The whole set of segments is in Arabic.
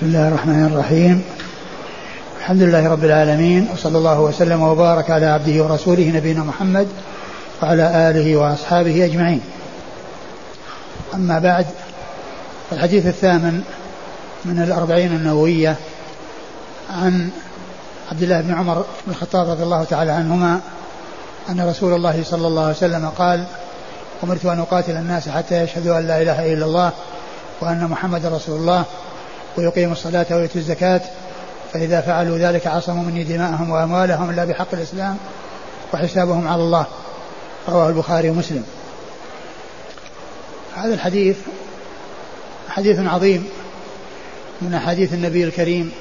بسم الله الرحمن الرحيم. الحمد لله رب العالمين وصلى الله وسلم وبارك على عبده ورسوله نبينا محمد وعلى آله وأصحابه أجمعين. أما بعد الحديث الثامن من الأربعين النووية عن عبد الله بن عمر بن الخطاب رضي الله تعالى عنهما أن رسول الله صلى الله عليه وسلم قال أمرت أن أقاتل الناس حتى يشهدوا أن لا إله إلا الله وأن محمد رسول الله ويقيموا الصلاة ويؤتوا الزكاة فإذا فعلوا ذلك عصموا مني دماءهم وأموالهم إلا بحق الإسلام وحسابهم على الله. رواه البخاري ومسلم. هذا الحديث حديث عظيم من أحاديث النبي الكريم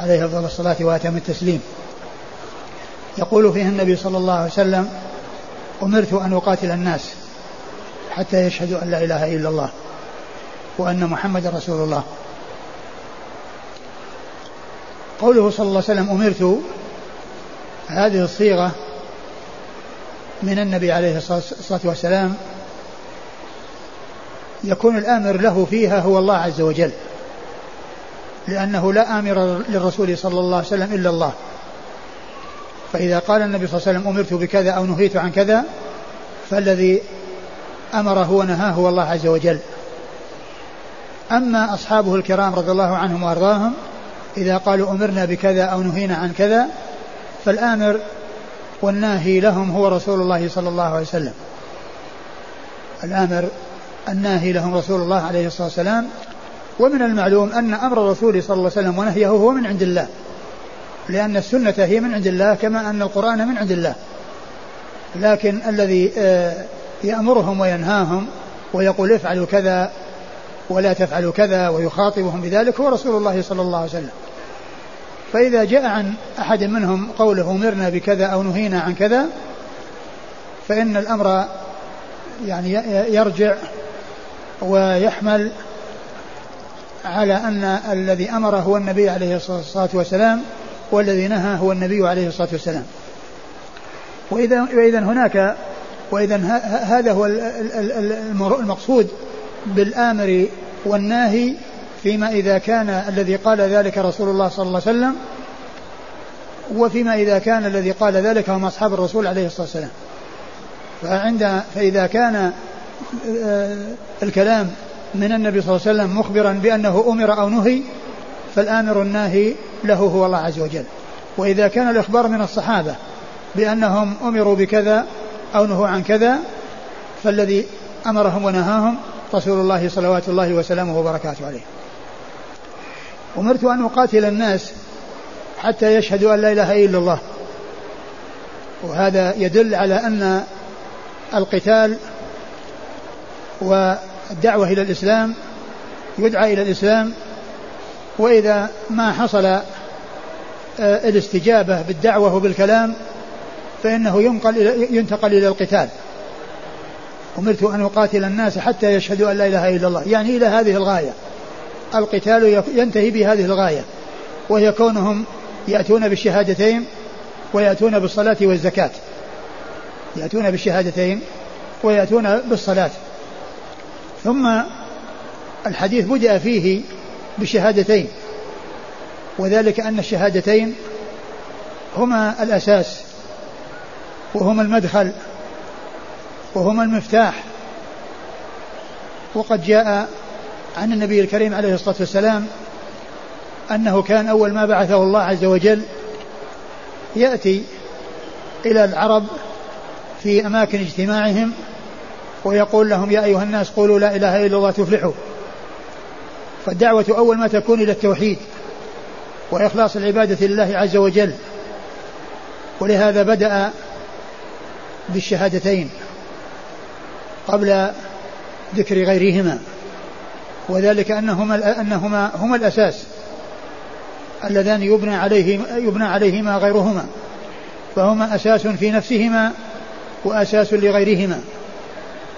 عليه أفضل الصلاة وأتم التسليم. يقول فيه النبي صلى الله عليه وسلم أمرت أن أقاتل الناس حتى يشهدوا أن لا إله إلا الله وأن محمد رسول الله. قوله صلى الله عليه وسلم أمرت هذه الصيغة من النبي عليه الصلاة والسلام يكون الآمر له فيها هو الله عز وجل لأنه لا آمر للرسول صلى الله عليه وسلم إلا الله. فإذا قال النبي صلى الله عليه وسلم أمرت بكذا أو نهيت عن كذا فالذي أمره ونهاه هو الله عز وجل. أما أصحابه الكرام رضي الله عنهم وأرضاهم إذا قالوا أمرنا بكذا أو نهينا عن كذا فالآمر والناهي لهم هو رسول الله صلى الله عليه وسلم. الآمر الناهي لهم رسول الله عليه الصلاة والسلام ومن المعلوم أن أمر الرسول صلى الله عليه وسلم ونهيه هو من عند الله. لأن السنة هي من عند الله كما أن القرآن من عند الله. لكن الذي آه، يأمرهم وينهاهم ويقول افعلوا كذا ولا تفعلوا كذا ويخاطبهم بذلك هو رسول الله صلى الله عليه وسلم. فإذا جاء عن أحد منهم قوله أمرنا بكذا أو نهينا عن كذا فإن الأمر يعني يرجع ويحمل على أن الذي أمر هو النبي عليه الصلاة والسلام والذي نهى هو النبي عليه الصلاة والسلام. وإذا وإذا هناك وإذا هذا هو المقصود بالآمر والناهي فيما إذا كان الذي قال ذلك رسول الله صلى الله عليه وسلم وفيما إذا كان الذي قال ذلك هم أصحاب الرسول عليه الصلاة والسلام. فعند فإذا كان آه، الكلام من النبي صلى الله عليه وسلم مخبرا بأنه أمر أو نهي فالآمر الناهي له هو الله عز وجل. وإذا كان الإخبار من الصحابة بأنهم أمروا بكذا أو نهوا عن كذا فالذي أمرهم ونهاهم رسول الله صلوات الله وسلامه وبركاته عليه. أمرت أن أقاتل الناس حتى يشهدوا أن لا إله إلا الله. وهذا يدل على أن القتال والدعوة إلى الإسلام يدعى إلى الإسلام وإذا ما حصل آه، الاستجابة بالدعوة وبالكلام فإنه ينقل ينتقل إلى القتال. أمرت أن أقاتل الناس حتى يشهدوا أن لا إله إلا الله. يعني إلى هذه الغاية. القتال ينتهي بهذه الغاية وهي كونهم يأتون بالشهادتين ويأتون بالصلاة والزكاة. يأتون بالشهادتين ويأتون بالصلاة. ثم الحديث بدأ فيه بشهادتين وذلك أن الشهادتين هما الأساس وهما المدخل وهما المفتاح. وقد جاء عن النبي الكريم عليه الصلاة والسلام أنه كان أول ما بعثه الله عز وجل يأتي إلى العرب في أماكن اجتماعهم ويقول لهم يا أيها الناس قولوا لا إله إلا الله تفلحوا. فالدعوة أول ما تكون إلى التوحيد وإخلاص العبادة لله عز وجل. ولهذا بدأ بالشهادتين قبل ذكر غيرهما. وذلك أنهما أنهما هما الأساس اللذان يبنى عليه يبنى عليهما غيرهما. فهما أساس في نفسهما وأساس لغيرهما.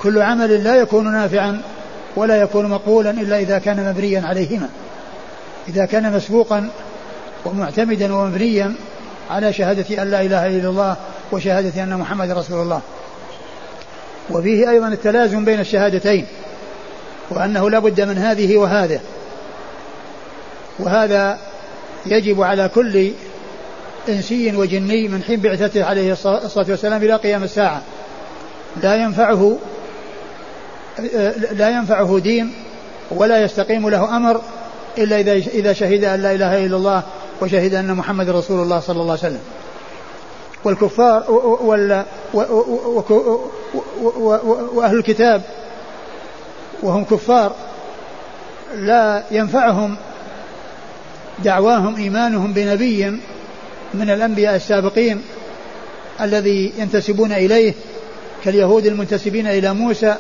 كل عمل لا يكون نافعا ولا يكون مقبولا إلا إذا كان مبنيا عليهما. إذا كان مسبوقا ومعتمدا ومبنيا على شهادة أن لا إله إلا الله وشهادة أن محمد رسول الله. وفيه أيضا التلازم بين الشهادتين. وأنه لا بد من هذه وهذه. وهذا يجب على كل إنسي وجني من حين بعثته عليه الصلاة والسلام إلى قيام الساعة. لا ينفعه لا ينفعه دين ولا يستقيم له أمر إلا إذا إذا شهد أن لا إله إلا الله وشهد أن محمد رسول الله صلى الله عليه وسلم. والكفار وال وأهل الكتاب وهم كفار لا ينفعهم دعواهم إيمانهم بنبي من الأنبياء السابقين الذي ينتسبون إليه كاليهود المنتسبين إلى موسى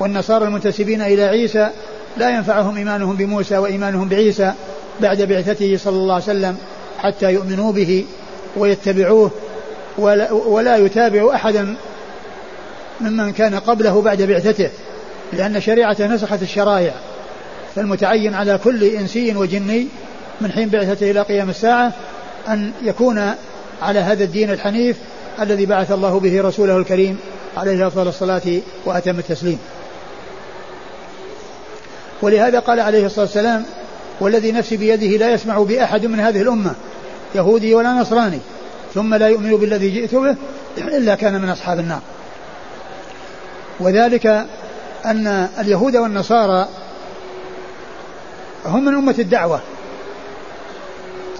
والنصارى المنتسبين إلى عيسى. لا ينفعهم إيمانهم بموسى وإيمانهم بعيسى بعد بعثته صلى الله عليه وسلم حتى يؤمنوا به ويتبعوه. ولا, ولا يتابع أحدا ممن كان قبله بعد بعثته. لأن شريعته نسخت الشرائع فالمتعين على كل إنسي وجني من حين بعثته إلى قيام الساعة أن يكون على هذا الدين الحنيف الذي بعث الله به رسوله الكريم عليه أفضل الصلاة وأتم التسليم. ولهذا قال عليه الصلاة والسلام والذي نفسي بيده لا يسمع بأحد من هذه الأمة يهودي ولا نصراني ثم لا يؤمن بالذي جئت به إلا كان من أصحاب النار. وذلك أن اليهود والنصارى هم من أمة الدعوة.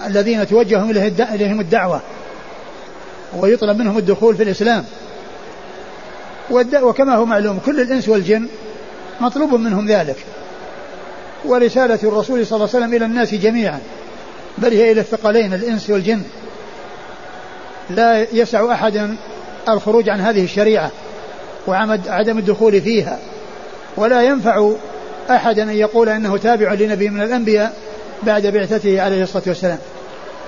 الذين توجه إليهم الدعوة. ويطلب منهم الدخول في الإسلام. وكما هو معلوم كل الإنس والجن مطلوب منهم ذلك. ورسالة الرسول صلى الله عليه وسلم إلى الناس جميعا. بل هي إلى الثقلين الإنس والجن. لا يسع أحدا الخروج عن هذه الشريعة وعدم الدخول فيها. ولا ينفع أحدا أن يقول أنه تابع لنبي من الأنبياء بعد بعثته عليه الصلاة والسلام.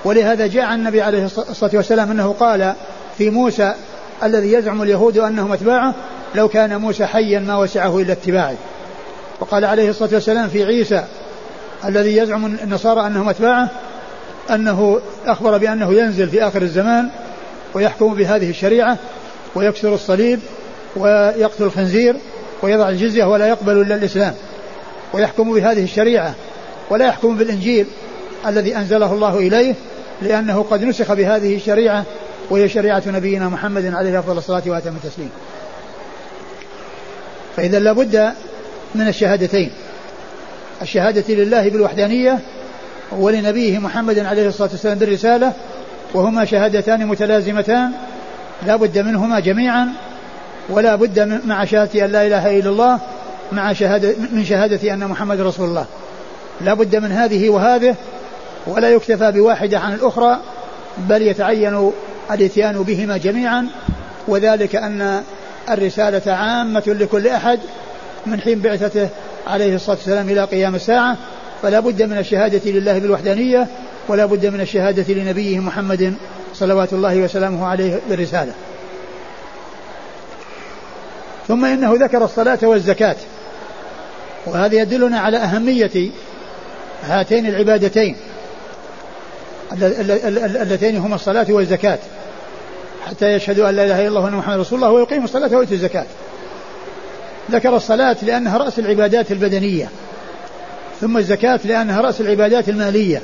ولهذا جاء النبي عليه الصلاة والسلام أنه قال في موسى الذي يزعم اليهود أنهم أتباعه لو كان موسى حيا ما وسعه إلا اتباعي وقال عليه الصلاة والسلام في عيسى الذي يزعم النصارى أنهم أتباعه أنه أخبر بأنه ينزل في آخر الزمان ويحكم بهذه الشريعة ويكسر الصليب ويقتل الخنزير ويضع الجزية ولا يقبل إلا الإسلام ويحكم بهذه الشريعة ولا يحكم بالإنجيل الذي أنزله الله إليه لأنه قد نسخ بهذه الشريعة وهي شريعة نبينا محمد عليه أفضل الصلاة وأتم التسليم. فإذا لابد من الشهادتين. الشهادة لله بالوحدانية ولنبيه محمد عليه الصلاة والسلام بالرسالة وهما شهادتان متلازمتان لا بد منهما جميعا. ولا بد مع شهادة أن لا إله إلا الله مع شهادة من شهادة أن محمد رسول الله. لا بد من هذه وهذه ولا يكتفى بواحدة عن الأخرى بل يتعين الإتيان بهما جميعا وذلك أن الرسالة عامة لكل أحد من حين بعثته عليه الصلاة والسلام إلى قيام الساعة. فلا بد من الشهادة لله بالوحدانية ولا بد من الشهادة لنبيه محمد صلوات الله وسلامه عليه بالرسالة. ثم إنه ذكر الصلاة والزكاة. وهذا يدلنا على أهمية هاتين العبادتين. اللتين هما الصلاة والزكاة. حتى يشهدوا أن لا إله إلا الله وأن محمد رسول الله ويقيموا الصلاة ويؤتوا الزكاة. ذكر الصلاة لأنها رأس العبادات البدنية. ثم الزكاة لأنها رأس العبادات المالية.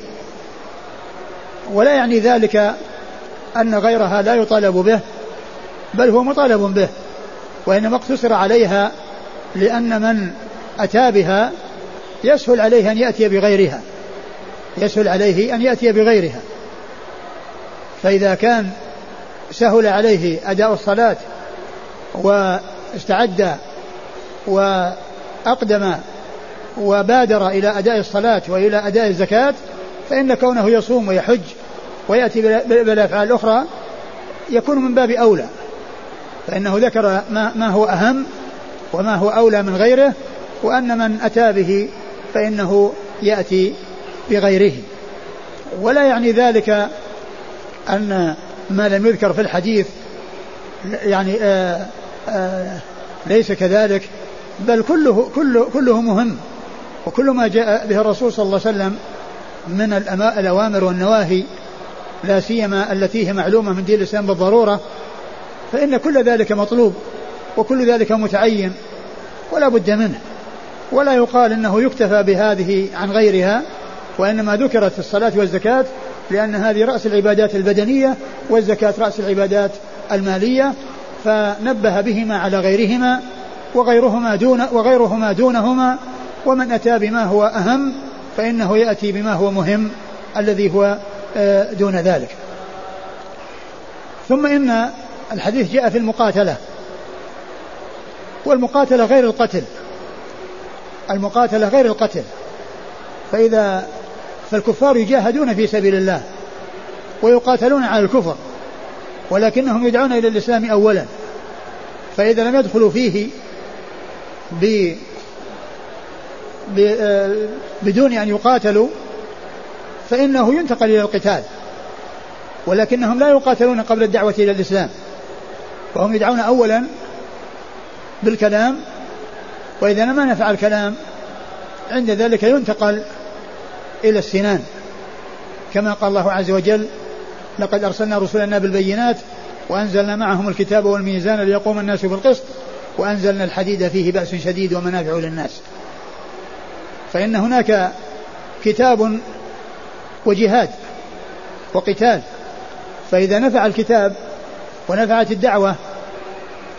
ولا يعني ذلك أن غيرها لا يطالب به بل هو مطالب به. وإنما اقتصر عليها لأن من أتى بها يسهل عليه أن يأتي بغيرها. يسهل عليه أن يأتي بغيرها. فإذا كان سهل عليه أداء الصلاة واستعد وأقدم وبادر إلى أداء الصلاة وإلى أداء الزكاة فإن كونه يصوم ويحج ويأتي بالأفعال الأخرى يكون من باب أولى. فإنه ذكر ما, ما هو أهم وما هو أولى من غيره وأن من أتى به فإنه يأتي بغيره. ولا يعني ذلك أن ما لم يذكر في الحديث يعني آآ آآ ليس كذلك بل كله كله كله مهم. وكل ما جاء به الرسول صلى الله عليه وسلم من الأوامر والنواهي لا سيما التي هي معلومة من دين الإسلام بالضرورة فإن كل ذلك مطلوب وكل ذلك متعين ولا بد منه. ولا يقال إنه يكتفى بهذه عن غيرها وإنما ذكرت الصلاة والزكاة لأن هذه رأس العبادات البدنية والزكاة رأس العبادات المالية فنبه بهما على غيرهما وغيرهما دون وغيرهما دونهما ومن أتى بما هو أهم فإنه يأتي بما هو مهم الذي هو آه، دون ذلك. ثم إن الحديث جاء في المقاتلة. والمقاتلة غير القتل. المقاتلة غير القتل. فإذا فالكفار يجاهدون في سبيل الله ويقاتلون على الكفر ولكنهم يدعون إلى الإسلام أولا. فإذا لم يدخلوا فيه ب بدون أن يقاتلوا فإنه ينتقل إلى القتال. ولكنهم لا يقاتلون قبل الدعوة إلى الإسلام. وهم يدعون أولا بالكلام وإذا ما نفع الكلام عند ذلك ينتقل إلى السنان. كما قال الله عز وجل لقد أرسلنا رسلنا بالبينات وأنزلنا معهم الكتاب والميزان ليقوم الناس بالقسط وأنزلنا الحديد فيه بأس شديد ومنافع للناس. فإن هناك كتاب وجهاد وقتال فإذا نفع الكتاب ونفعت الدعوة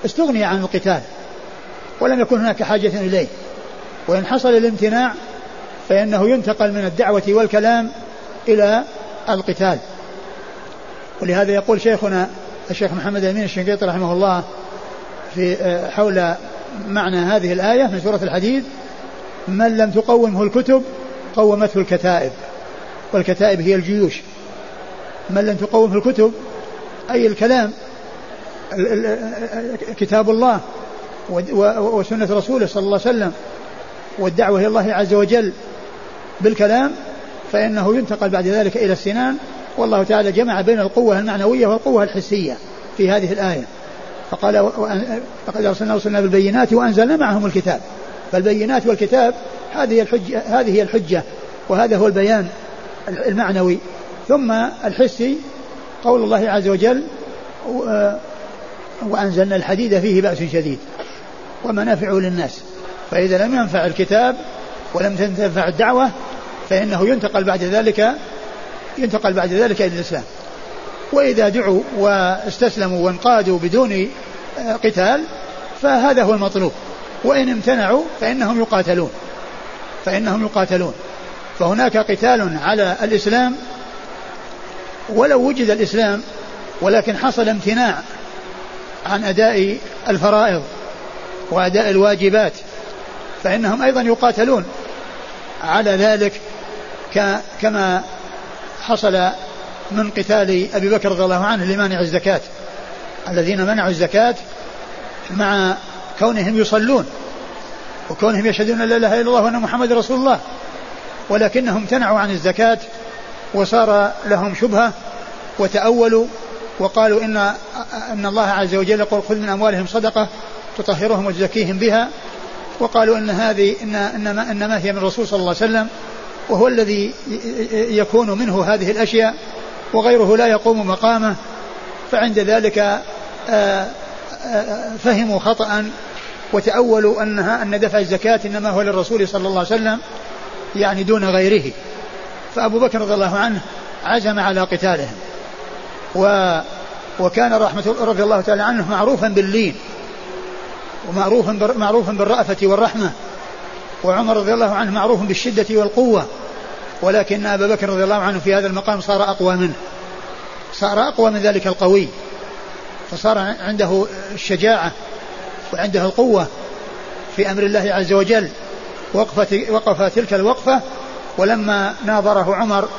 استغني عن القتال ولم يكن هناك حاجة إليه. وإن حصل الامتناع فإنه ينتقل من الدعوة والكلام إلى القتال. ولهذا يقول شيخنا الشيخ محمد أمين الشنقيطي رحمه الله في آه، حول معنى هذه الآية من سورة الحديد من لم تقومه الكتب قومته الكتائب. والكتائب هي الجيوش. من لم تقومه الكتب أي الكلام كتاب الله وسنة رسوله صلى الله عليه وسلم والدعوة إلى الله عز وجل بالكلام فإنه ينتقل بعد ذلك إلى السنان. والله تعالى جمع بين القوة المعنوية والقوة الحسية في هذه الآية. فقال لقد أرسلنا رسلنا بالبينات وأنزلنا معهم الكتاب. فالبينات والكتاب هذه الحجة هذه هي الحجة وهذا هو البيان المعنوي. ثم الحسي قول الله عز وجل وأنزلنا الحديد فيه بأس شديد ومنافع للناس. فإذا لم ينفع الكتاب ولم تنفع الدعوة فإنه ينتقل بعد ذلك ينتقل بعد ذلك إلى الإسلام. وإذا دعوا واستسلموا وانقادوا بدون آه، قتال فهذا هو المطلوب. وإن امتنعوا فإنهم يقاتلون فإنهم يقاتلون. فهناك قتال على الإسلام ولو وجد الإسلام ولكن حصل امتناع عن أداء الفرائض وأداء الواجبات فإنهم أيضا يقاتلون. على ذلك كما حصل من قتال أبي بكر رضي الله عنه لمانع الزكاة. الذين منعوا الزكاة مع كونهم يصلون وكونهم يشهدون لا إله إلا الله وأن محمد رسول الله ولكنهم امتنعوا عن الزكاة وصار لهم شبهة وتأولوا وقالوا إن أن الله عز وجل يقول خذ من أموالهم صدقة تطهرهم وتزكيهم بها. وقالوا إن هذه ان انما انما هي من الرسول صلى الله عليه وسلم وهو الذي يكون منه هذه الأشياء وغيره لا يقوم مقامه. فعند ذلك آه، آه، فهموا خطأ وتأولوا أنها أن دفع الزكاة إنما هو للرسول صلى الله عليه وسلم يعني دون غيره. فأبو بكر رضي الله عنه عزم على قتالهم. و وكان رحمة رضي الله تعالى عنه معروفا باللين ومعروف معروف بالرأفة والرحمة وعمر رضي الله عنه معروف بالشدة والقوة ولكن أبا بكر رضي الله عنه في هذا المقام صار أقوى منه صار أقوى من ذلك القوي فصار عنده الشجاعة وعنده القوة في أمر الله عز وجل. وقف وقف تلك الوقفة ولما ناظره عمر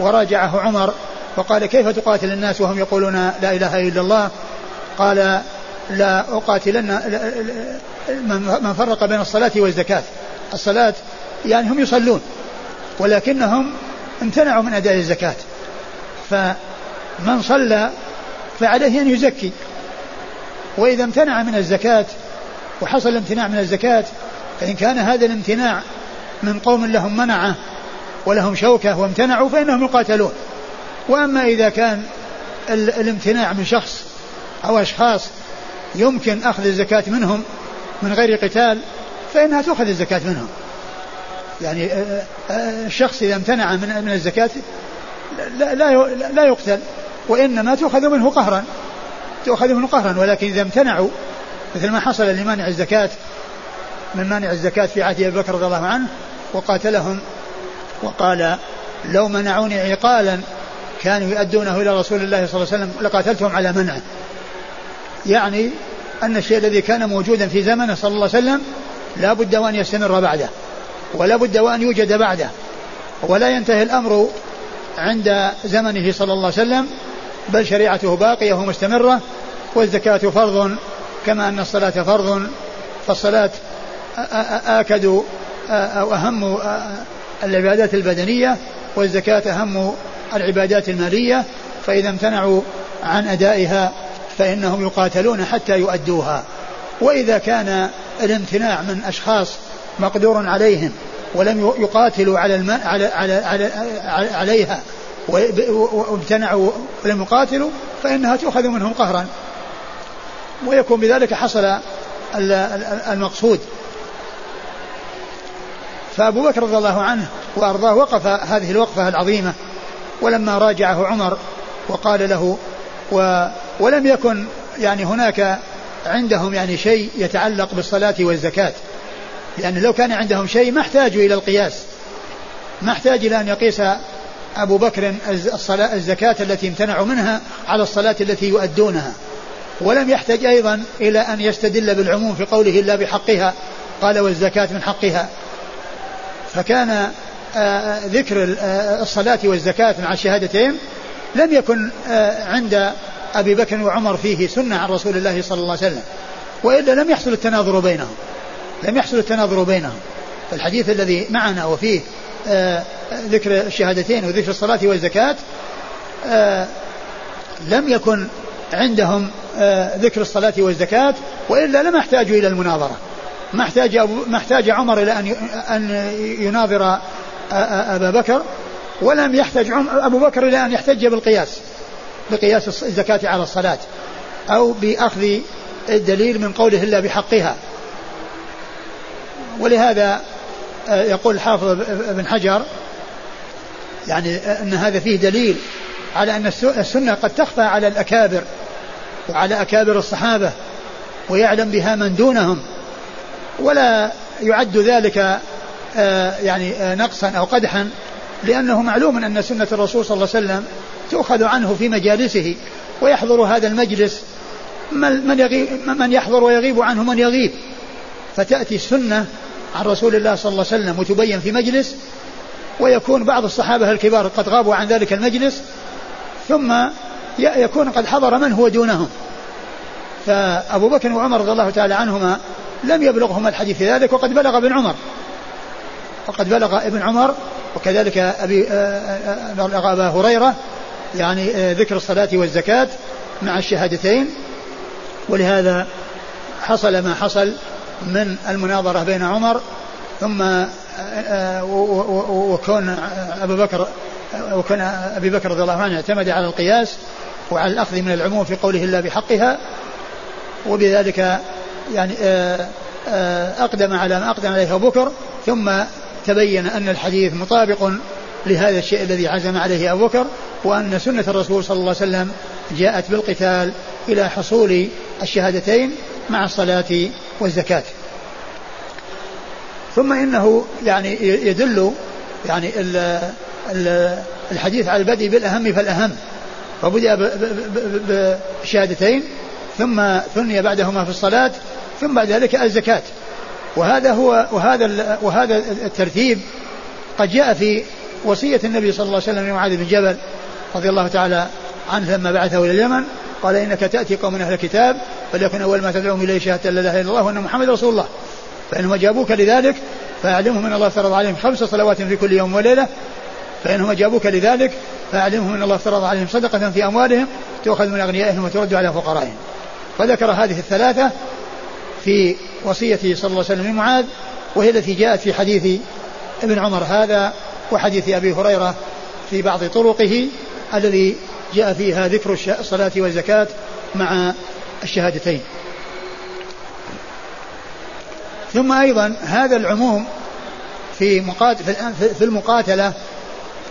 وراجعه عمر وقال كيف تقاتل الناس وهم يقولون لا إله إلا الله؟ قال لا أقاتلن من فرق بين الصلاة والزكاة. الصلاة يعني هم يصلون ولكنهم امتنعوا من أداء الزكاة. فمن صلى فعليه أن يزكي. وإذا امتنع من الزكاة وحصل الامتناع من الزكاة فإن كان هذا الامتناع من قوم لهم منعة ولهم شوكة وامتنعوا فإنهم يقاتلون. وأما إذا كان الامتناع من شخص أو أشخاص يمكن أخذ الزكاة منهم من غير قتال فإنها تؤخذ الزكاة منهم. يعني الشخص إذا امتنع من من الزكاة لا لا لا يقتل وإنما تؤخذ منه قهرا. تؤخذ منه قهرا ولكن إذا امتنعوا مثل ما حصل لمانع الزكاة من مانع الزكاة في عهد أبي بكر رضي الله عنه وقاتلهم وقال لو منعوني عقالا كانوا يؤدونه إلى رسول الله صلى الله عليه وسلم لقاتلتهم على منعه يعني أن الشيء الذي كان موجودا في زمنه صلى الله عليه وسلم لا بد وأن يستمر بعده ولا بد وأن يوجد بعده ولا ينتهي الأمر عند زمنه صلى الله عليه وسلم بل شريعته باقية ومستمرة والزكاة فرض كما أن الصلاة فرض فالصلاة آكد أو أهم العبادات البدنية والزكاة أهم العبادات المالية فإذا امتنعوا عن أدائها فإنهم يقاتلون حتى يؤدوها. وإذا كان الامتناع من أشخاص مقدور عليهم ولم يقاتلوا على, الم... على... على... على... عليها وامتنعوا ولم يقاتلوا فإنها تؤخذ منهم قهرا. ويكون بذلك حصل المقصود. فأبو بكر رضي الله عنه وأرضاه وقف هذه الوقفة العظيمة. ولما راجعه عمر وقال له و ولم يكن يعني هناك عندهم يعني شيء يتعلق بالصلاة والزكاة. لأن يعني لو كان عندهم شيء ما احتاجوا إلى القياس. ما احتاج إلى أن يقيس أبو بكر الصلاة الزكاة التي امتنعوا منها على الصلاة التي يؤدونها. ولم يحتج أيضا إلى أن يستدل بالعموم في قوله إلا بحقها قال والزكاة من حقها. فكان ذكر آه، الصلاة والزكاة مع الشهادتين لم يكن آه، عند أبي بكر وعمر فيه سنة عن رسول الله صلى الله عليه وسلم وإلا لم يحصل التناظر بينهم لم يحصل التناظر بينهم. فالحديث الذي معنا وفيه ذكر الشهادتين وذكر الصلاة والزكاة لم يكن عندهم ذكر الصلاة والزكاة وإلا لم يحتاجوا إلى المناظرة. ما احتاج ما احتاج عمر إلى أن أن يناظر أبا بكر ولم يحتاج أبو بكر إلى أن يحتج بالقياس بقياس الزكاة على الصلاة أو بأخذ الدليل من قوله إلا بحقها. ولهذا يقول الحافظ ابن حجر يعني أن هذا فيه دليل على أن السنة قد تخفى على الأكابر وعلى أكابر الصحابة ويعلم بها من دونهم ولا يعد ذلك يعني آه، نقصا أو قدحا لأنه معلوم أن سنة الرسول صلى الله عليه وسلم تؤخذ عنه في مجالسه ويحضر هذا المجلس. من, يغيب من يحضر ويغيب عنه من يغيب. فتأتي السنة عن رسول الله صلى الله عليه وسلم وتبين في مجلس ويكون بعض الصحابة الكبار قد غابوا عن ذلك المجلس ثم يكون قد حضر من هو دونهم. فأبو بكر وعمر رضي الله تعالى عنهما لم يبلغهما الحديث في ذلك وقد بلغ ابن عمر. وقد بلغ ابن عمر وكذلك أبي آه، آه، بلغ أبا هريرة يعني آه، ذكر الصلاة والزكاة مع الشهادتين. ولهذا حصل ما حصل من المناظرة بين عمر ثم وكون أبو بكر وكان أبي بكر رضي الله عنه اعتمد على القياس وعلى الأخذ من العموم في قوله إلا بحقها وبذلك يعني آه، آه، أقدم على ما أقدم عليه أبو بكر ثم تبين أن الحديث مطابق لهذا الشيء الذي عزم عليه أبو بكر وأن سنة الرسول صلى الله عليه وسلم جاءت بالقتال إلى حصول الشهادتين مع الصلاة والزكاة. ثم إنه يعني يدل يعني الحديث على البدء بالأهم فالأهم. فبدأ بالشهادتين ثم ثني بعدهما في الصلاة ثم بعد ذلك الزكاة. وهذا هو وهذا وهذا الترتيب قد جاء في وصية النبي صلى الله عليه وسلم لمعاذ بن جبل رضي الله تعالى عنه لما بعثه إلى اليمن. قال إنك تأتي قوم أهل الكتاب فليكن أول ما تدعوهم إليه شهادة لا إله إلا الله وأن محمد رسول الله. فإنهم أجابوك لذلك فأعلمهم أن الله فرض عليهم خمس صلوات في كل يوم وليلة. فإنهم أجابوك لذلك فأعلمهم أن الله فرض عليهم صدقة في أموالهم تؤخذ من أغنيائهم وترد على فقرائهم. فذكر هذه الثلاثة في وصيته صلى الله عليه وسلم لمعاذ وهي التي جاءت في حديث ابن عمر هذا وحديث أبي هريرة في بعض طرقه الذي جاء فيها ذكر الصلاة والزكاة مع الشهادتين. ثم أيضا هذا العموم في في المقاتلة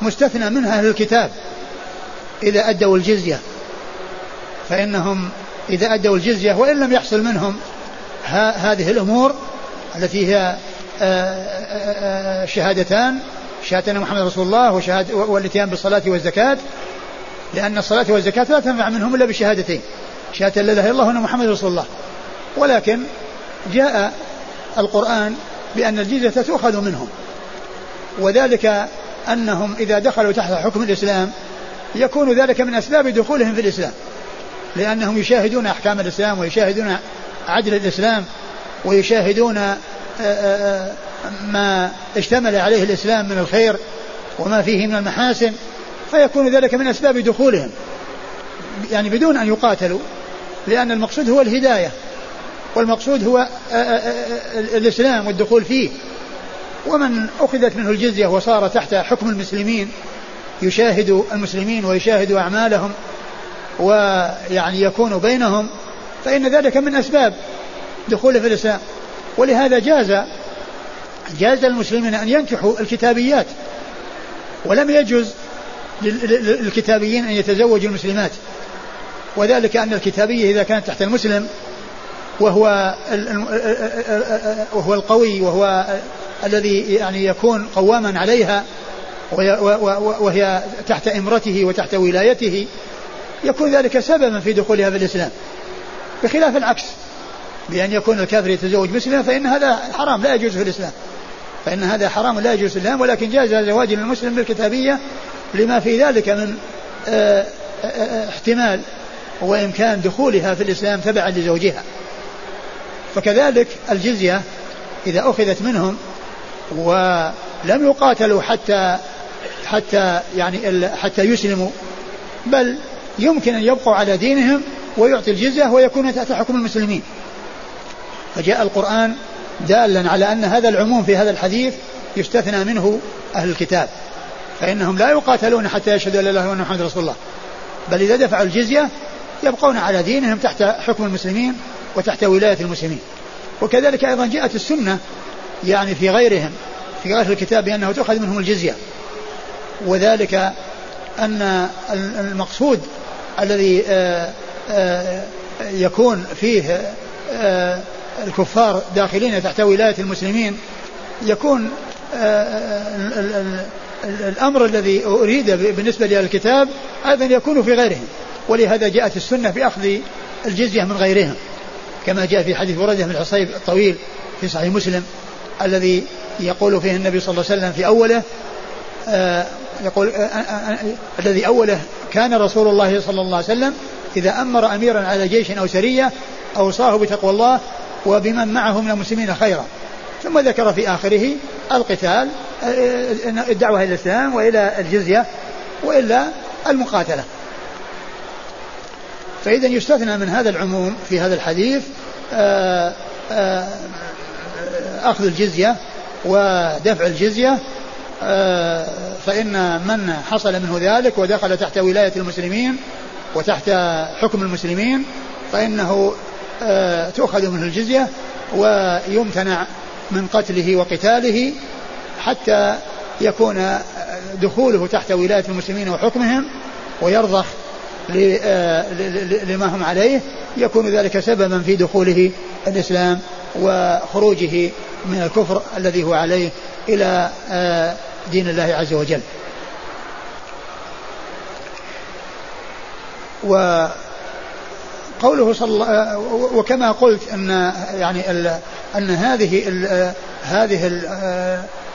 مستثنى منها أهل الكتاب إذا أدوا الجزية فإنهم إذا أدوا الجزية وإن لم يحصل منهم هذه الأمور التي هي آه، آه، آه، شهادتان شهادة محمد رسول الله وشهادة والاتيان بالصلاة والزكاة. لأن الصلاة والزكاة لا تنفع منهم إلا بشهادتين. شهادة لا إله إلا الله وأن محمد رسول الله. ولكن جاء القرآن بأن الجزية تؤخذ منهم. وذلك أنهم إذا دخلوا تحت حكم الإسلام يكون ذلك من أسباب دخولهم في الإسلام. لأنهم يشاهدون أحكام الإسلام ويشاهدون عدل الإسلام ويشاهدون آه، آه، آه، ما اشتمل عليه الإسلام من الخير وما فيه من المحاسن فيكون ذلك من أسباب دخولهم. يعني بدون أن يقاتلوا لأن المقصود هو الهداية والمقصود هو الإسلام والدخول فيه. ومن أخذت منه الجزية وصار تحت حكم المسلمين يشاهد المسلمين ويشاهد أعمالهم ويعني يكون بينهم فإن ذلك من أسباب دخوله في الإسلام ولهذا جاز جاز للمسلمين أن ينكحوا الكتابيات. ولم يجوز للكتابيين أن يتزوجوا المسلمات. وذلك أن الكتابية إذا كانت تحت المسلم وهو وهو القوي وهو الذي يعني يكون قواما عليها وهي تحت إمرته وتحت ولايته يكون ذلك سببا في دخولها في الإسلام. بخلاف العكس. بأن يكون الكافر يتزوج مسلما فإن هذا حرام لا يجوز في الإسلام. فإن هذا حرام لا يجوز في الإسلام ولكن جاز زواج المسلم بالكتابية لما في ذلك من آه، آه، آه، احتمال وإمكان دخولها في الإسلام تبعا لزوجها. فكذلك الجزية إذا أخذت منهم ولم يقاتلوا حتى حتى يعني حتى يسلموا بل يمكن أن يبقوا على دينهم ويعطي الجزية ويكون تحت حكم المسلمين. فجاء القرآن دالا على أن هذا العموم في هذا الحديث يستثنى منه أهل الكتاب فإنهم لا يقاتلون حتى يشهدوا لا إله إلا محمد رسول الله. بل إذا دفعوا الجزية يبقون على دينهم تحت حكم المسلمين وتحت ولاية المسلمين. وكذلك أيضا جاءت السنة يعني في غيرهم في غير الكتاب بأنه تؤخذ منهم الجزية. وذلك أن المقصود الذي آه، يكون فيه آه، الكفار داخلين تحت ولاية المسلمين يكون الأمر الذي أريد بالنسبة للكتاب أيضا يكون في غيرهم ولهذا جاءت السنة بأخذ الجزية من غيرهم كما جاء في حديث ورده بن الحصيب الطويل في صحيح مسلم الذي يقول فيه النبي صلى الله عليه وسلم في أوله آه يقول آه آه, آه، الذي أوله كان رسول الله صلى الله عليه وسلم إذا أمر أميرا على جيش أو سرية أوصاه بتقوى الله وبمن معه من المسلمين خيرا. ثم ذكر في آخره القتال آه، الدعوة إلى الإسلام وإلى الجزية وإلا المقاتلة. فإذا يستثنى من هذا العموم في هذا الحديث آآ آآ أخذ الجزية ودفع الجزية فإن من حصل منه ذلك ودخل تحت ولاية المسلمين وتحت حكم المسلمين فإنه تؤخذ منه الجزية ويمتنع من قتله وقتاله حتى يكون دخوله تحت ولاية المسلمين وحكمهم ويرضخ لما هم عليه. يكون ذلك سببا في دخوله الإسلام وخروجه من الكفر الذي هو عليه إلى آه، دين الله عز وجل. وقوله صلى وكما قلت أن يعني أن هذه ال هذه ال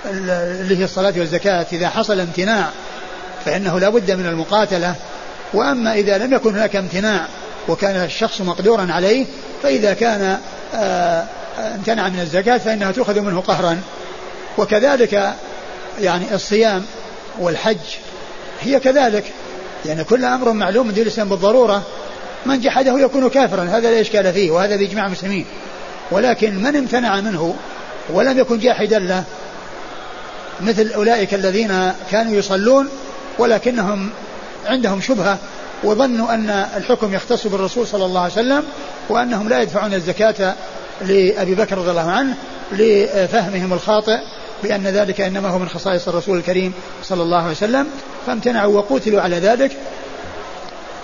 اللي هي الصلاة والزكاة إذا حصل امتناع فإنه لا بد من المقاتلة. وأما إذا لم يكن هناك امتناع وكان الشخص مقدورا عليه فإذا كان آه، امتنع من الزكاة فإنها تؤخذ منه قهرا. وكذلك يعني الصيام والحج هي كذلك. يعني كل أمر معلوم من دين الإسلام بالضرورة. من جحده يكون كافرا. هذا لا إشكال فيه وهذا بإجماع المسلمين. ولكن من امتنع منه ولم يكن جاحدا له مثل أولئك الذين كانوا يصلون ولكنهم عندهم شبهة وظنوا أن الحكم يختص بالرسول صلى الله عليه وسلم وأنهم لا يدفعون الزكاة لأبي بكر رضي الله عنه لفهمهم الخاطئ. بأن ذلك إنما هو من خصائص الرسول الكريم صلى الله عليه وسلم فامتنعوا وقتلوا على ذلك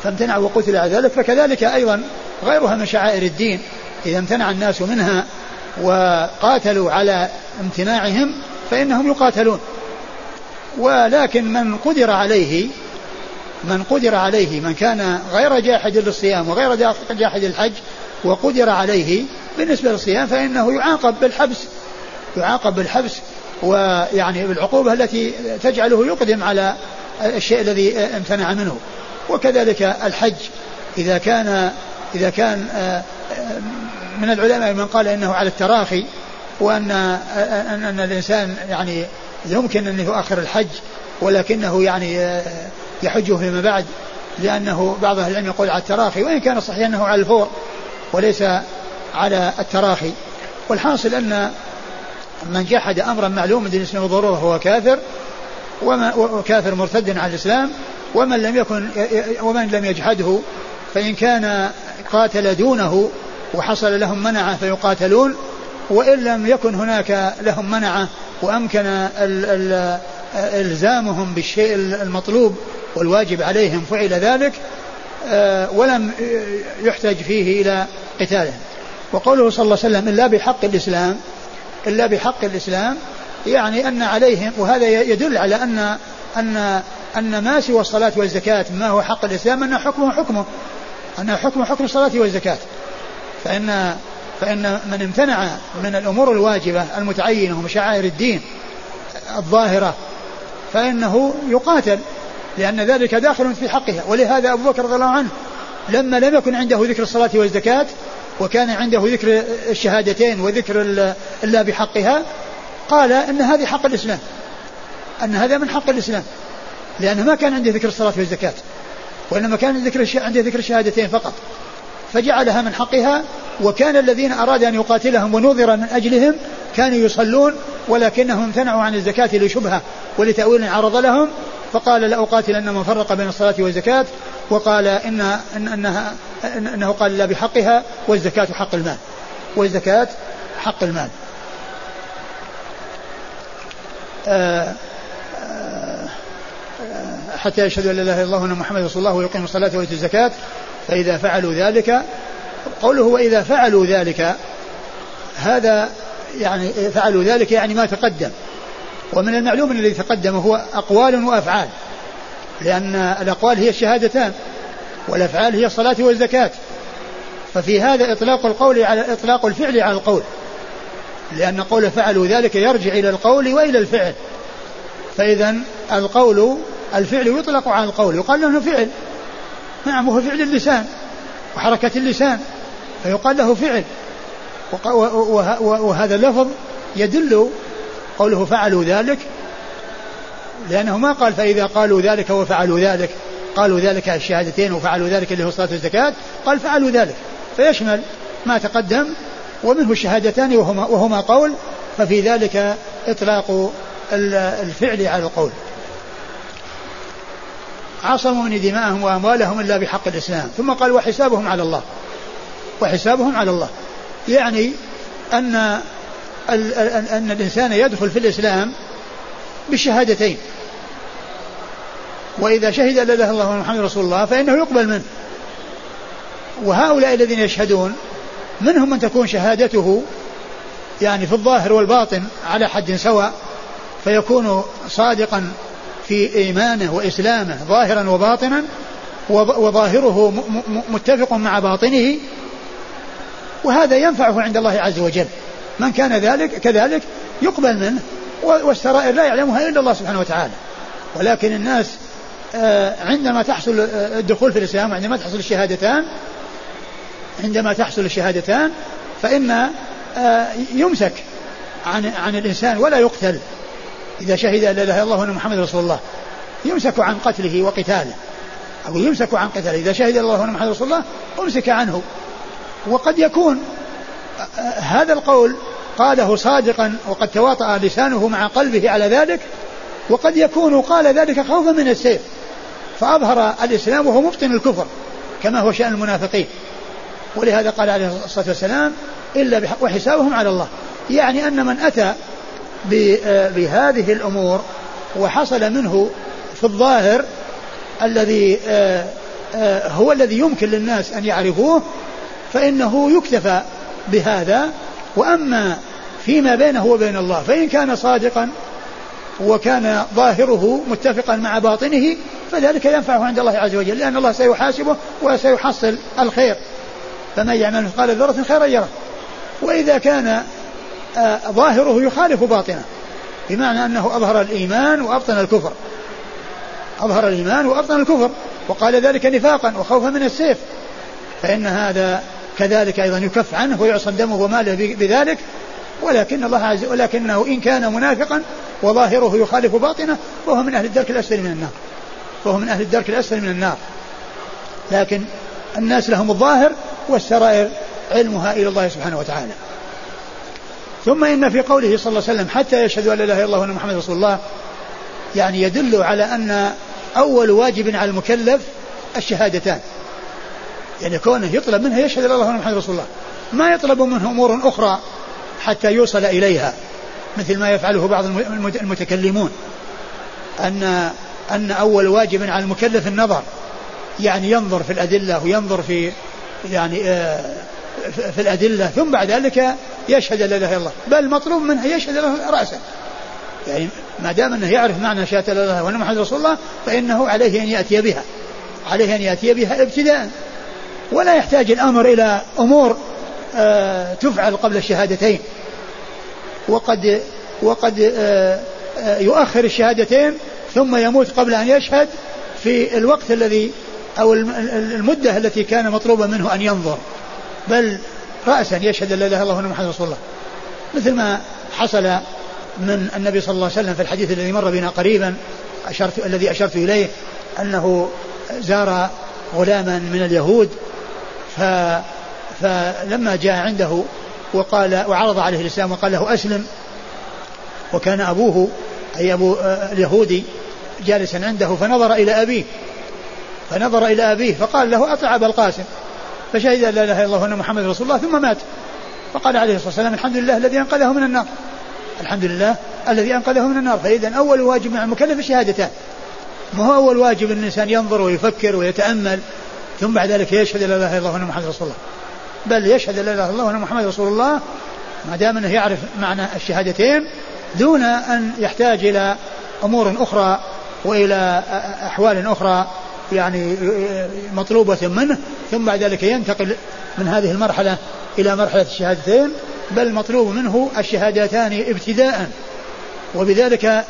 فامتنعوا وقتلوا على ذلك فكذلك أيضا غيرها من شعائر الدين إذا امتنع الناس منها وقاتلوا على امتناعهم فإنهم يقاتلون. ولكن من قدر عليه من قدر عليه من كان غير جاحد للصيام وغير جاحد للحج وقدر عليه بالنسبة للصيام فإنه يعاقب بالحبس يعاقب بالحبس ويعني بالعقوبة التي تجعله يقدم على الشيء الذي امتنع منه. وكذلك الحج. إذا كان إذا كان آه، آه، من العلماء من قال إنه على التراخي وأن ان, أن الإنسان يعني يمكن أن يؤخر الحج ولكنه يعني آه، يحجه فيما بعد لأنه بعض أهل العلم يقول على التراخي وإن كان صحيح أنه على الفور وليس على التراخي. والحاصل أن من جحد أمرا معلوما من دين الإسلام بالضروره هو كافر وكافر مرتد عن الإسلام ومن لم يكن ومن لم يجحده فإن كان قاتل دونه وحصل لهم منعة فيقاتلون وإن لم يكن هناك لهم منعة وأمكن ال ال إلزامهم بالشيء المطلوب والواجب عليهم فعل ذلك آه، ولم يحتج فيه إلى قتالهم. وقوله صلى الله عليه وسلم إلا بحق الإسلام إلا بحق الإسلام يعني أن عليهم وهذا يدل على أن أن أن ما سوى الصلاة والزكاة ما هو حق الإسلام أن حكمه حكمه أن حكمه حكم الصلاة والزكاة. فإن فإن من امتنع من الأمور الواجبة المتعينة ومن شعائر الدين الظاهرة فإنه يقاتل لأن ذلك داخل في حقها ولهذا أبو بكر رضي الله عنه لما لم يكن عنده ذكر الصلاة والزكاة وكان عنده ذكر الشهادتين وذكر الله بحقها قال إن هذه حق الإسلام. أن هذا من حق الإسلام. لأنه ما كان عنده ذكر الصلاة والزكاة وإنما كان ذكر عنده ذكر الشهادتين فقط. فجعلها من حقها وكان الذين أراد أن يقاتلهم ونوذر من أجلهم كانوا يصلون ولكنهم امتنعوا عن الزكاة لشبهة ولتأويل عرض لهم فقال لأقاتلن من فرق بين الصلاة والزكاة وقال إن, إن أنها إن أنه قال لا بحقها والزكاة حق المال. والزكاة حق المال. آه، آه، حتى يشهد أن لا إله إلا الله وأن محمد رسول الله ويقيم الصلاة ويؤتي الزكاة فإذا فعلوا ذلك قوله وإذا فعلوا ذلك هذا يعني فعلوا ذلك يعني ما تقدم. ومن المعلوم الذي تقدم هو أقوال وأفعال. لأن الأقوال هي الشهادتان والأفعال هي الصلاة والزكاة. ففي هذا إطلاق القول على إطلاق الفعل على القول لأن قول فعلوا ذلك يرجع إلى القول وإلى الفعل. فإذا القول الفعل يطلق على القول يقال له فعل. نعم وهو فعل اللسان وحركة اللسان فيقال له فعل. وهذا اللفظ يدل قوله فعلوا ذلك لأنه ما قال فإذا قالوا ذلك وفعلوا ذلك قالوا ذلك الشهادتين وفعلوا ذلك اللي هو صلاة الزكاة قال فعلوا ذلك. فيشمل ما تقدم ومنه الشهادتان وهما, وهما قول ففي ذلك إطلاق الفعل على القول. عصموا من دماءهم وأموالهم إلا بحق الإسلام. ثم قال وحسابهم على الله. وحسابهم على الله. يعني أن أن الإنسان يدخل في الإسلام بالشهادتين وإذا شهد لا إله إلا الله محمد رسول الله فإنه يقبل منه. وهؤلاء الذين يشهدون منهم من تكون شهادته يعني في الظاهر والباطن على حد سواء فيكون صادقا في إيمانه وإسلامه ظاهرا وباطنا وظاهره متفق مع باطنه. وهذا ينفعه عند الله عز وجل. من كان ذلك كذلك يقبل منه. والسرائر لا يعلمها إلا الله سبحانه وتعالى. ولكن الناس آه، عندما تحصل آه، الدخول في الإسلام عندما تحصل الشهادتان عندما تحصل الشهادتان فإن آه، يمسك عن عن الإنسان ولا يقتل. إذا شهد أن لا إله إلا الله وأن محمد رسول الله يمسك عن قتله وقتاله. أو يمسك عن قتله إذا شهد الله وأن محمد رسول الله أمسك عنه. وقد يكون هذا القول قاله صادقا وقد تواطأ لسانه مع قلبه على ذلك وقد يكون قال ذلك خوفا من السيف فأظهر الإسلام وهو مبطن الكفر كما هو شأن المنافقين. ولهذا قال عليه الصلاة والسلام إلا وحسابهم على الله. يعني أن من أتى بهذه الأمور وحصل منه في الظاهر الذي آه، آه، هو الذي يمكن للناس أن يعرفوه فإنه يكتفى بهذا. وأما فيما بينه وبين الله. فإن كان صادقا وكان ظاهره متفقا مع باطنه فذلك ينفعه عند الله عز وجل لأن الله سيحاسبه وسيحصل الخير. فمن يعمل مثقال ذرة خيرا يره. وإذا كان آه، ظاهره يخالف باطنه بمعنى أنه أظهر الإيمان وأبطن الكفر. أظهر الإيمان وأبطن الكفر وقال ذلك نفاقا وخوفا من السيف. فإن هذا كذلك أيضا يكف عنه ويعصم دمه وماله بذلك ولكن الله عز ولكنه إن كان منافقا وظاهره يخالف باطنه فهو من أهل الدرك الأسفل من النار. فهو من أهل الدرك الأسفل من النار. لكن الناس لهم الظاهر والسرائر علمها إلى الله سبحانه وتعالى. ثم إن في قوله صلى الله عليه وسلم حتى يشهدوا أن لا إله إلا الله وأن محمد رسول الله يعني يدل على أن أول واجب على المكلف الشهادتان. يعني كونه يطلب منه يشهد أن الله وأن محمد رسول الله. ما يطلب منه أمور أخرى حتى يوصل إليها مثل ما يفعله بعض المتكلمون. أن أن أول واجب على المكلف النظر يعني ينظر في الأدلة وينظر في يعني آه، في الأدلة ثم بعد ذلك يشهد لا إله إلا الله. بل مطلوب منه يشهد له رأسا. يعني ما دام أنه يعرف معنى شهادة لا إله إلا الله وأن محمد رسول الله فإنه عليه أن يأتي بها. عليه أن يأتي بها ابتداء. ولا يحتاج الأمر إلى أمور تفعل قبل الشهادتين. وقد وقد آه آه يؤخر الشهادتين ثم يموت قبل أن يشهد في الوقت الذي أو المدة التي كان مطلوبا منه أن ينظر. بل رأسا يشهد لا إله إلا الله وأن محمد رسول الله. مثل ما حصل من النبي صلى الله عليه وسلم في الحديث الذي مر بنا قريبا أشرت الذي أشرت إليه أنه زار غلاما من اليهود ف فلما جاء عنده وقال وعرض عليه الإسلام وقال له أسلم وكان أبوه أي أبو اليهودي جالسا عنده فنظر إلى أبيه فنظر إلى أبيه فقال له أطع أبا القاسم. فشهد أن لا إله إلا الله وأن محمد رسول الله ثم مات. فقال عليه الصلاة والسلام الحمد لله الذي أنقذه من النار. الحمد لله الذي أنقذه من النار. فإذا أول واجب مع المكلف الشهادتان ما هو أول واجب أن الإنسان ينظر ويفكر ويتأمل ثم بعد ذلك يشهد لا إله إلا الله وأن محمد رسول الله. بل يشهد لا إله إلا الله وأن محمد رسول الله ما دام أنه يعرف معنى الشهادتين دون أن يحتاج إلى أمور أخرى وإلى أحوال أخرى يعني مطلوبة منه ثم بعد ذلك ينتقل من هذه المرحلة إلى مرحلة الشهادتين بل مطلوب منه الشهادتان ابتداء. وبذلك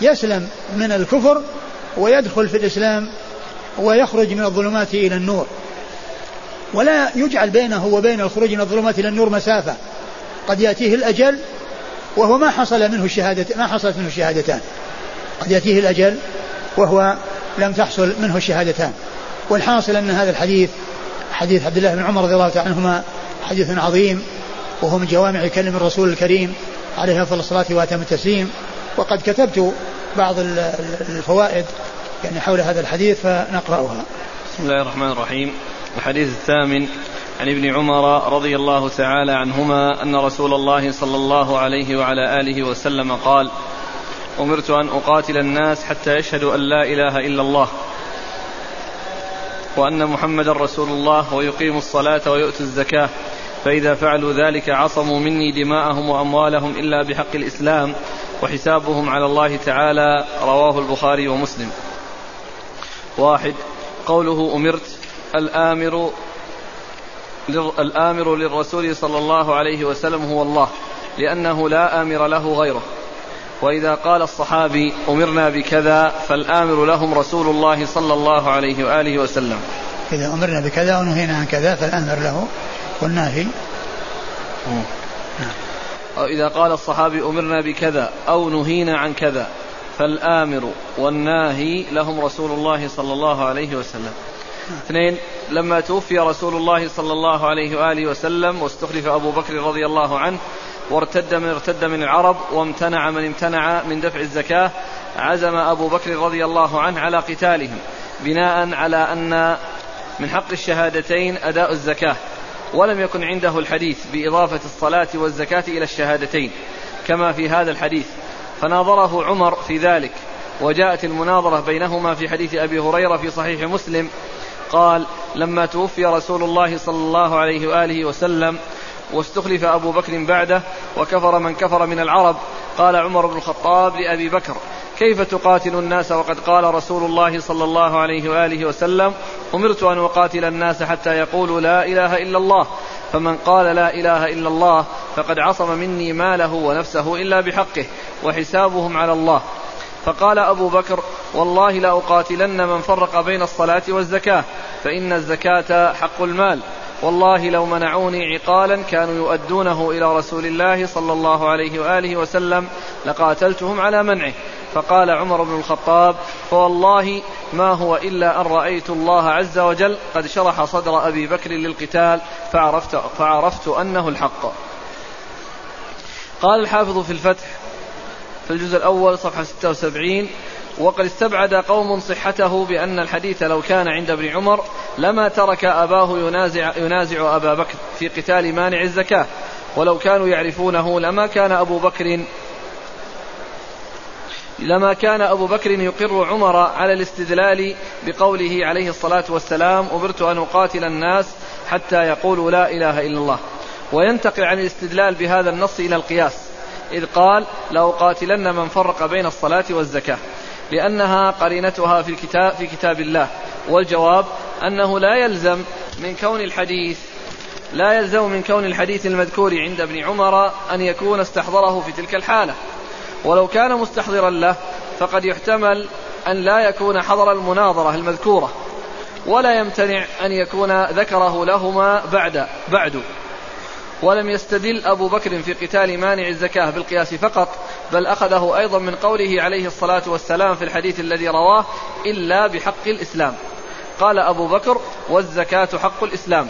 يسلم من الكفر ويدخل في الإسلام ويخرج من الظلمات إلى النور. ولا يجعل بينه وبين الخروج من الظلمات إلى النور مسافة. قد يأتيه الأجل وهو ما حصل منه الشهادة ما حصلت منه الشهادتان. قد يأتيه الأجل وهو لم تحصل منه الشهادتان. والحاصل أن هذا الحديث حديث عبد الله بن عمر رضي الله تعالى عنهما حديث عظيم وهو من جوامع كلم الرسول الكريم عليه أفضل الصلاة وأتم التسليم. وقد كتبت بعض الفوائد يعني حول هذا الحديث فنقرأها. بسم الله الرحمن الرحيم. الحديث الثامن عن ابن عمر رضي الله تعالى عنهما أن رسول الله صلى الله عليه وعلى آله وسلم قال: أمرت أن أقاتل الناس حتى يشهدوا أن لا إله إلا الله وأن محمدا رسول الله ويقيموا الصلاة ويؤتوا الزكاة فإذا فعلوا ذلك عصموا مني دماءهم وأموالهم إلا بحق الإسلام وحسابهم على الله تعالى رواه البخاري ومسلم. واحد قوله أمرت الآمر الآمر للرسول صلى الله عليه وسلم هو الله لأنه لا آمر له غيره وإذا قال الصحابي أمرنا بكذا فالآمر لهم رسول الله صلى الله عليه وآله وسلم إذا أمرنا بكذا ونهينا عن كذا فالآمر له والناهي. أو إذا قال الصحابي أمرنا بكذا أو نهينا عن كذا فالآمر والناهي لهم رسول الله صلى الله عليه وسلم. اثنين لما توفي رسول الله صلى الله عليه وآله وسلم واستخلف أبو بكر رضي الله عنه وارتد من ارتد من العرب وامتنع من امتنع من دفع الزكاة عزم أبو بكر رضي الله عنه على قتالهم بناء على أن من حق الشهادتين أداء الزكاة ولم يكن عنده الحديث بإضافة الصلاة والزكاة إلى الشهادتين كما في هذا الحديث. فناظره عمر في ذلك وجاءت المناظرة بينهما في حديث أبي هريرة في صحيح مسلم قال لما توفي رسول الله صلى الله عليه وآله وسلم واستخلف أبو بكر بعده وكفر من كفر من العرب قال عمر بن الخطاب لأبي بكر كيف تقاتل الناس وقد قال رسول الله صلى الله عليه وآله وسلم أمرت أن أقاتل الناس حتى يقولوا لا إله إلا الله فمن قال لا إله إلا الله فقد عصم مني ماله ونفسه إلا بحقه وحسابهم على الله. فقال أبو بكر والله لأقاتلن من فرق بين الصلاة والزكاة فإن الزكاة حق المال. والله لو منعوني عقالا كانوا يؤدونه إلى رسول الله صلى الله عليه وآله وسلم لقاتلتهم على منعه. فقال عمر بن الخطاب فوالله ما هو إلا أن رأيت الله عز وجل قد شرح صدر أبي بكر للقتال فعرفت, فعرفت أنه الحق. قال الحافظ في الفتح في الجزء الأول صفحة 76 وقد استبعد قوم صحته بأن الحديث لو كان عند ابن عمر لما ترك أباه ينازع, ينازع أبا بكر في قتال مانع الزكاة ولو كانوا يعرفونه لما كان أبو بكر لما كان أبو بكر يقر عمر على الاستدلال بقوله عليه الصلاة والسلام أمرت أن أقاتل الناس حتى يقولوا لا إله إلا الله وينتقل عن الاستدلال بهذا النص إلى القياس. إذ قال لأقاتلن من فرق بين الصلاة والزكاة لأنها قرينتها في الكتاب في كتاب الله. والجواب أنه لا يلزم من كون الحديث لا يلزم من كون الحديث المذكور عند ابن عمر أن يكون استحضره في تلك الحالة. ولو كان مستحضرا له فقد يحتمل أن لا يكون حضر المناظرة المذكورة. ولا يمتنع أن يكون ذكره لهما بعد بعد. ولم يستدل أبو بكر في قتال مانع الزكاة بالقياس فقط بل أخذه أيضا من قوله عليه الصلاة والسلام في الحديث الذي رواه إلا بحق الإسلام. قال أبو بكر والزكاة حق الإسلام.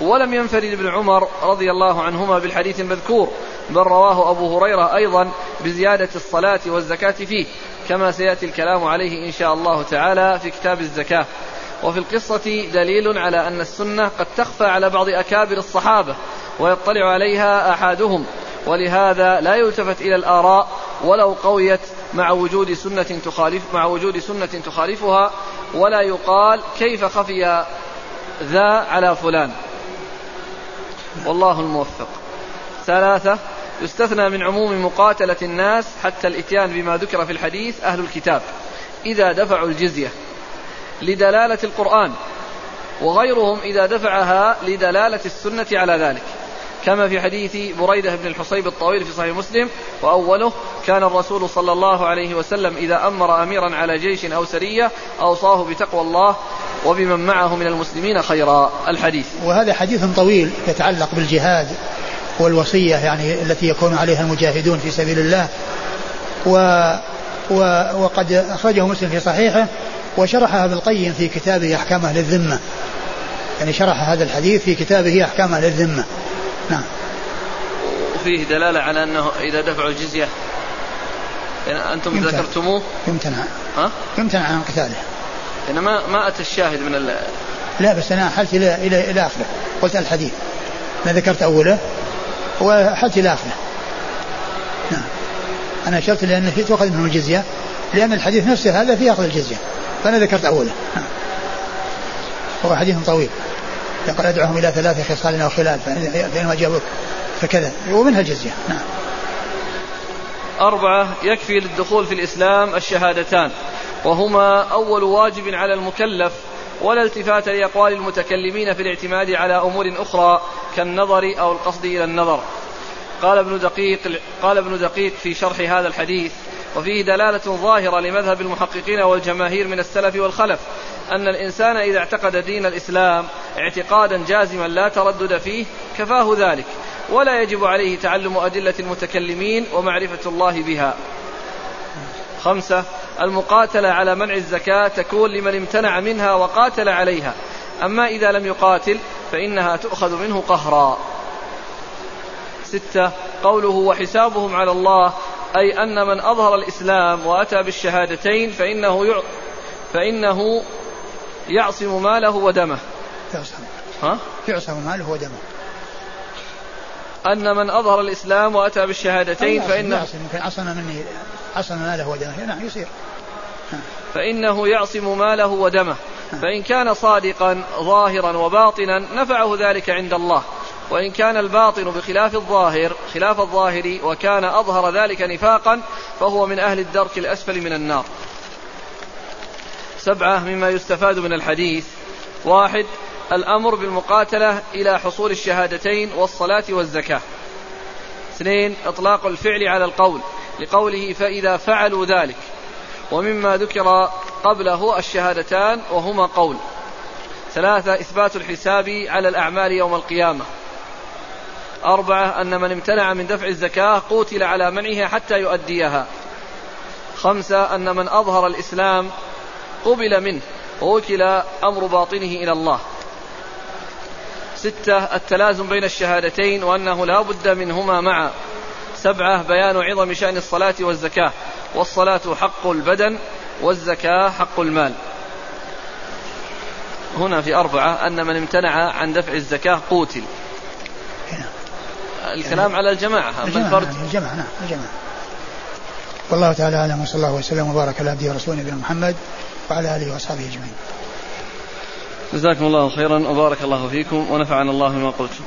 ولم ينفرد ابن عمر رضي الله عنهما بالحديث المذكور بل رواه أبو هريرة أيضا بزيادة الصلاة والزكاة فيه كما سيأتي الكلام عليه إن شاء الله تعالى في كتاب الزكاة. وفي القصة دليل على أن السنة قد تخفى على بعض أكابر الصحابة ويطلع عليها أحدهم ولهذا لا يلتفت إلى الآراء ولو قويت مع وجود سنة تخالف مع وجود سنة تخالفها ولا يقال كيف خفي ذا على فلان. والله الموفق. ثلاثة يستثنى من عموم مقاتلة الناس حتى الإتيان بما ذكر في الحديث أهل الكتاب. إذا دفعوا الجزية لدلالة القرآن وغيرهم إذا دفعها لدلالة السنة على ذلك. كما في حديث بريدة بن الحصيب الطويل في صحيح مسلم وأوله كان الرسول صلى الله عليه وسلم إذا أمر أميرا على جيش أو سرية أوصاه بتقوى الله وبمن معه من المسلمين خيرا. الحديث. وهذا حديث طويل يتعلق بالجهاد والوصية يعني التي يكون عليها المجاهدون في سبيل الله. و و وقد أخرجه مسلم في صحيحه وشرحها ابن القيم في كتابه أحكام أهل الذمة. يعني شرح هذا الحديث في كتابه أحكام أهل الذمة. نعم. وفيه دلالة على أنه إذا دفعوا الجزية يعني أنتم يمتنع. ذكرتموه؟ يمتنع. ها؟ يمتنع عن قتاله. يعني ما ما أتى الشاهد من ال... لا بس أنا أحلت إلى إلى إلى آخره. قلت الحديث. ما ذكرت أوله وأحلت إلى آخره. نعم. أنا أشرت لأن في تؤخذ منه الجزية لأن الحديث نفسه هذا فيه أخذ الجزية. فأنا ذكرت أوله. هو حديث طويل. يقول أدعوهم إلى ثلاث خصال أو خلال فإن أجابوك فكذا. ومنها الجزية. نعم. أربعة يكفي للدخول في الإسلام الشهادتان. وهما أول واجب على المكلف ولا التفات لأقوال المتكلمين في الاعتماد على أمور أخرى كالنظر أو القصد إلى النظر. قال ابن دقيق قال ابن دقيق في شرح هذا الحديث وفيه دلالة ظاهرة لمذهب المحققين والجماهير من السلف والخلف أن الإنسان إذا اعتقد دين الإسلام اعتقادا جازما لا تردد فيه كفاه ذلك ولا يجب عليه تعلم أدلة المتكلمين ومعرفة الله بها. خمسة المقاتلة على منع الزكاة تكون لمن امتنع منها وقاتل عليها أما إذا لم يقاتل فإنها تؤخذ منه قهرا. ستة قوله وحسابهم على الله أي أن من أظهر الإسلام وأتى بالشهادتين فإنه يع... فإنه يعصم ماله ودمه. يعصم. ها؟ يعصم ماله ودمه. أن من أظهر الإسلام وأتى بالشهادتين فإنه يمكن عصم مني عصم ماله ودمه. نعم يصير. فإنه يعصم ماله ودمه. فإن كان صادقا ظاهرا وباطنا نفعه ذلك عند الله. وإن كان الباطن بخلاف الظاهر خلاف الظاهر وكان أظهر ذلك نفاقا فهو من أهل الدرك الأسفل من النار. سبعة مما يستفاد من الحديث. واحد الأمر بالمقاتلة إلى حصول الشهادتين والصلاة والزكاة. اثنين إطلاق الفعل على القول لقوله فإذا فعلوا ذلك. ومما ذكر قبله الشهادتان وهما قول. ثلاثة إثبات الحساب على الأعمال يوم القيامة. أربعة أن من امتنع من دفع الزكاة قوتل على منعها حتى يؤديها. خمسة أن من أظهر الإسلام قبل منه ووكل أمر باطنه إلى الله. ستة التلازم بين الشهادتين وأنه لا بد منهما معا. سبعة بيان عظم شأن الصلاة والزكاة. والصلاة حق البدن والزكاة حق المال. هنا في أربعة أن من امتنع عن دفع الزكاة قوتل الكلام على الجماعة أما الفرد؟ نعم الجماعة نعم الجماعة. والله تعالى أعلم وصلى الله وسلم وبارك على عبده ورسوله نبينا محمد وعلى آله وأصحابه أجمعين. جزاكم الله خيرا وبارك الله فيكم ونفعنا الله بما قلتم.